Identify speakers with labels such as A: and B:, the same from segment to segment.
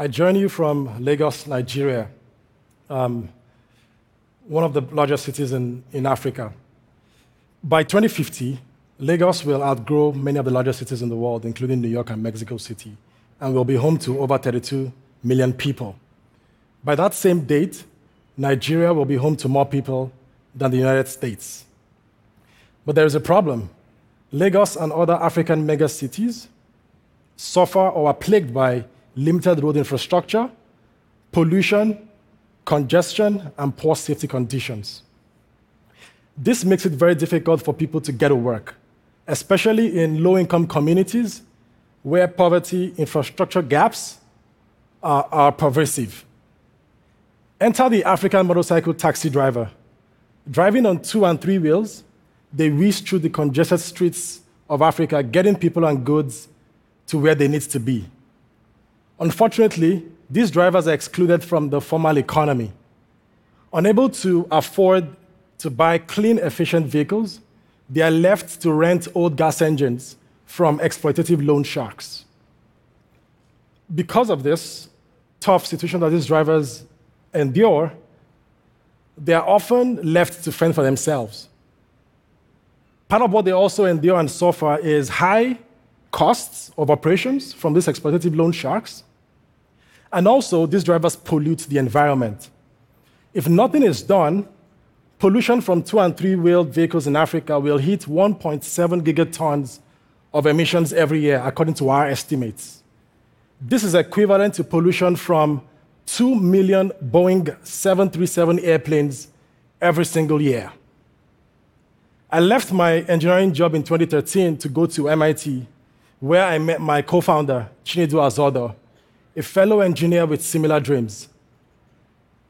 A: I join you from Lagos, Nigeria, um, one of the largest cities in, in Africa. By 2050, Lagos will outgrow many of the largest cities in the world, including New York and Mexico City, and will be home to over 32 million people. By that same date, Nigeria will be home to more people than the United States. But there is a problem. Lagos and other African megacities suffer or are plagued by limited road infrastructure, pollution, congestion, and poor safety conditions. This makes it very difficult for people to get to work, especially in low income communities where poverty infrastructure gaps are, are pervasive. Enter the African motorcycle taxi driver. Driving on two and three wheels, they whiz through the congested streets of Africa, getting people and goods to where they need to be. Unfortunately, these drivers are excluded from the formal economy. Unable to afford to buy clean, efficient vehicles, they are left to rent old gas engines from exploitative loan sharks. Because of this tough situation that these drivers endure, they are often left to fend for themselves. Part of what they also endure and suffer is high costs of operations from these exploitative loan sharks. And also, these drivers pollute the environment. If nothing is done, pollution from two and three wheeled vehicles in Africa will hit 1.7 gigatons of emissions every year, according to our estimates. This is equivalent to pollution from 2 million Boeing 737 airplanes every single year. I left my engineering job in 2013 to go to MIT, where I met my co founder, Chinedu Azodoh, a fellow engineer with similar dreams.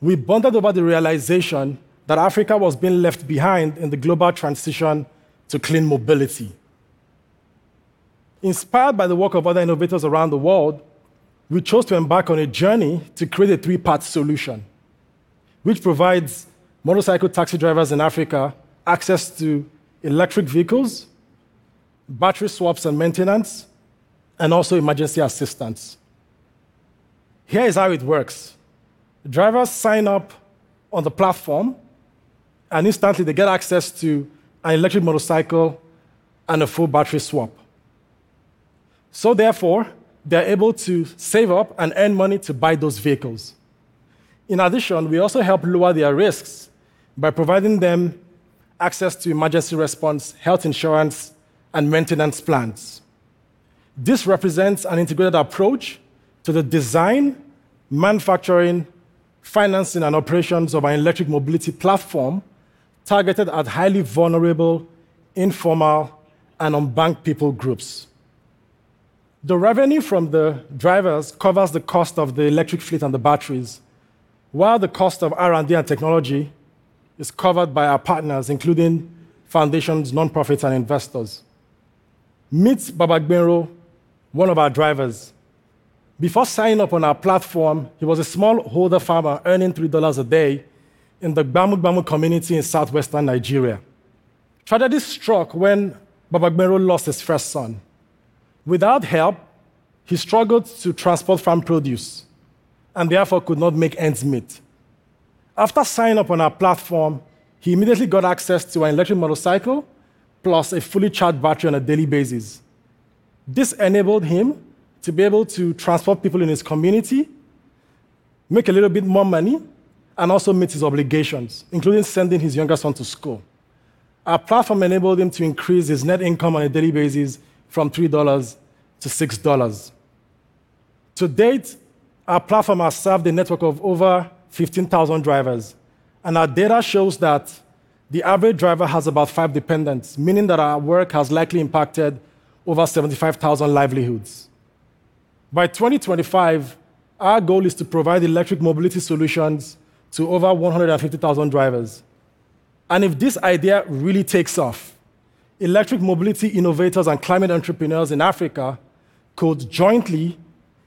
A: We bonded over the realization that Africa was being left behind in the global transition to clean mobility. Inspired by the work of other innovators around the world, we chose to embark on a journey to create a three part solution, which provides motorcycle taxi drivers in Africa access to electric vehicles, battery swaps and maintenance, and also emergency assistance. Here is how it works drivers sign up on the platform, and instantly they get access to an electric motorcycle and a full battery swap. So, therefore, they're able to save up and earn money to buy those vehicles. In addition, we also help lower their risks by providing them access to emergency response, health insurance, and maintenance plans. This represents an integrated approach to the design, manufacturing, financing, and operations of an electric mobility platform targeted at highly vulnerable, informal, and unbanked people groups. The revenue from the drivers covers the cost of the electric fleet and the batteries, while the cost of R&D and technology is covered by our partners, including foundations, nonprofits, and investors. Meet Baba one of our drivers. Before signing up on our platform, he was a smallholder farmer earning $3 a day in the Gbamu Gbamu community in southwestern Nigeria. Tragedy struck when Baba lost his first son. Without help, he struggled to transport farm produce and therefore could not make ends meet. After signing up on our platform, he immediately got access to an electric motorcycle plus a fully charged battery on a daily basis. This enabled him to be able to transport people in his community, make a little bit more money, and also meet his obligations, including sending his younger son to school. Our platform enabled him to increase his net income on a daily basis from $3 to $6. To date, our platform has served a network of over 15,000 drivers, and our data shows that the average driver has about five dependents, meaning that our work has likely impacted over 75,000 livelihoods. By 2025, our goal is to provide electric mobility solutions to over 150,000 drivers. And if this idea really takes off, electric mobility innovators and climate entrepreneurs in Africa could jointly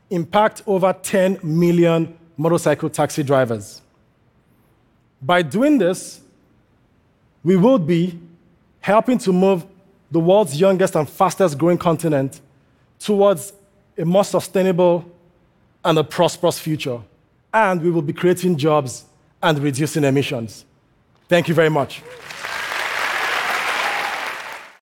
A: impact over 10 million motorcycle taxi drivers. By doing this, we will be helping to move the world's youngest and fastest growing continent towards a more sustainable and a prosperous future. And we will be creating jobs and reducing emissions. Thank you very much.